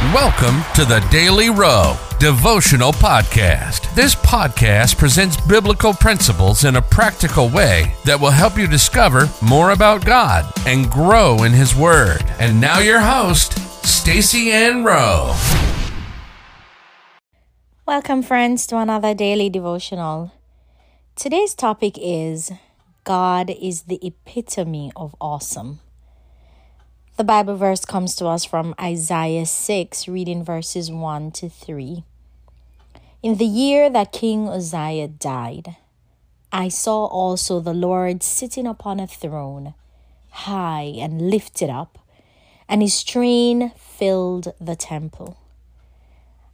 Welcome to the Daily Rowe Devotional Podcast. This podcast presents biblical principles in a practical way that will help you discover more about God and grow in His Word. And now, your host, Stacy Ann Rowe. Welcome, friends, to another daily devotional. Today's topic is God is the epitome of awesome. The Bible verse comes to us from Isaiah 6, reading verses 1 to 3. In the year that King Uzziah died, I saw also the Lord sitting upon a throne, high and lifted up, and his train filled the temple.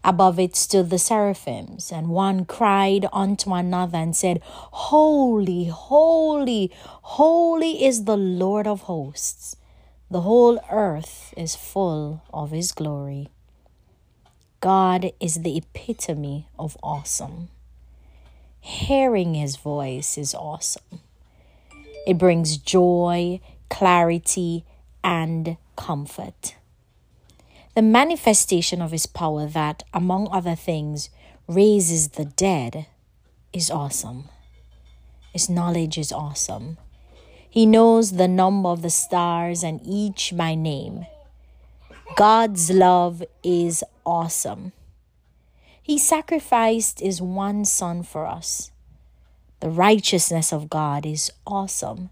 Above it stood the seraphims, and one cried unto another and said, Holy, holy, holy is the Lord of hosts. The whole earth is full of His glory. God is the epitome of awesome. Hearing His voice is awesome. It brings joy, clarity, and comfort. The manifestation of His power, that, among other things, raises the dead, is awesome. His knowledge is awesome. He knows the number of the stars and each by name. God's love is awesome. He sacrificed his one son for us. The righteousness of God is awesome.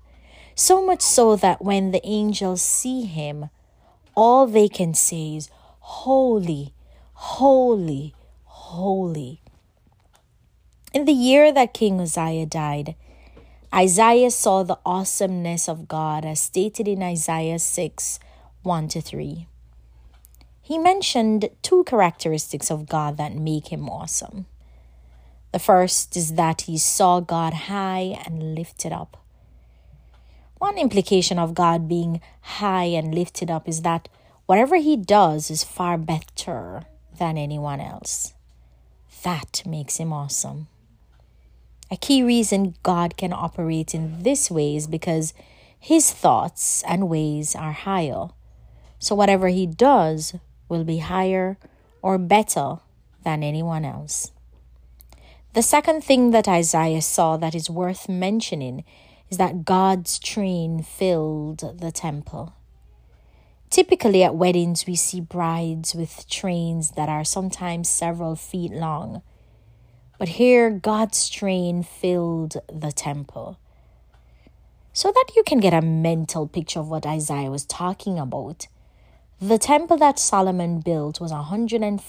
So much so that when the angels see him, all they can say is, Holy, holy, holy. In the year that King Uzziah died, Isaiah saw the awesomeness of God as stated in Isaiah 6 1 to 3. He mentioned two characteristics of God that make him awesome. The first is that he saw God high and lifted up. One implication of God being high and lifted up is that whatever he does is far better than anyone else. That makes him awesome. A key reason God can operate in this way is because his thoughts and ways are higher. So whatever he does will be higher or better than anyone else. The second thing that Isaiah saw that is worth mentioning is that God's train filled the temple. Typically, at weddings, we see brides with trains that are sometimes several feet long. But here, God's train filled the temple. So that you can get a mental picture of what Isaiah was talking about, the temple that Solomon built was 100 and,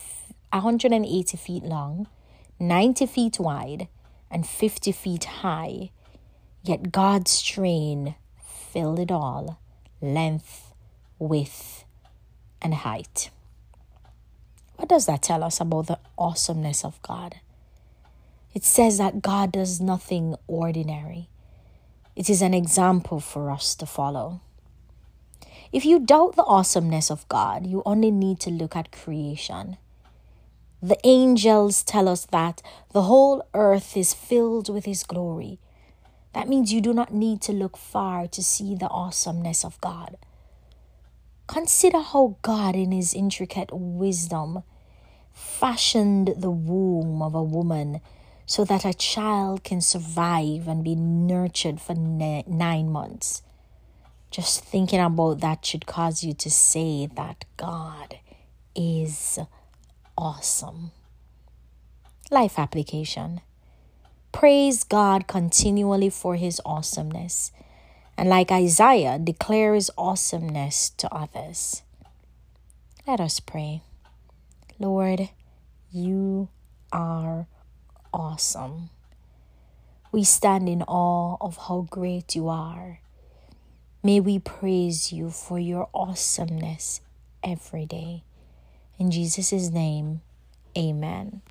180 feet long, 90 feet wide, and 50 feet high. Yet God's train filled it all length, width, and height. What does that tell us about the awesomeness of God? It says that God does nothing ordinary. It is an example for us to follow. If you doubt the awesomeness of God, you only need to look at creation. The angels tell us that the whole earth is filled with His glory. That means you do not need to look far to see the awesomeness of God. Consider how God, in His intricate wisdom, fashioned the womb of a woman so that a child can survive and be nurtured for nine months. Just thinking about that should cause you to say that God is awesome. Life application. Praise God continually for his awesomeness. And like Isaiah, declare his awesomeness to others. Let us pray. Lord, you are awesome. We stand in awe of how great you are. May we praise you for your awesomeness every day. In Jesus' name, amen.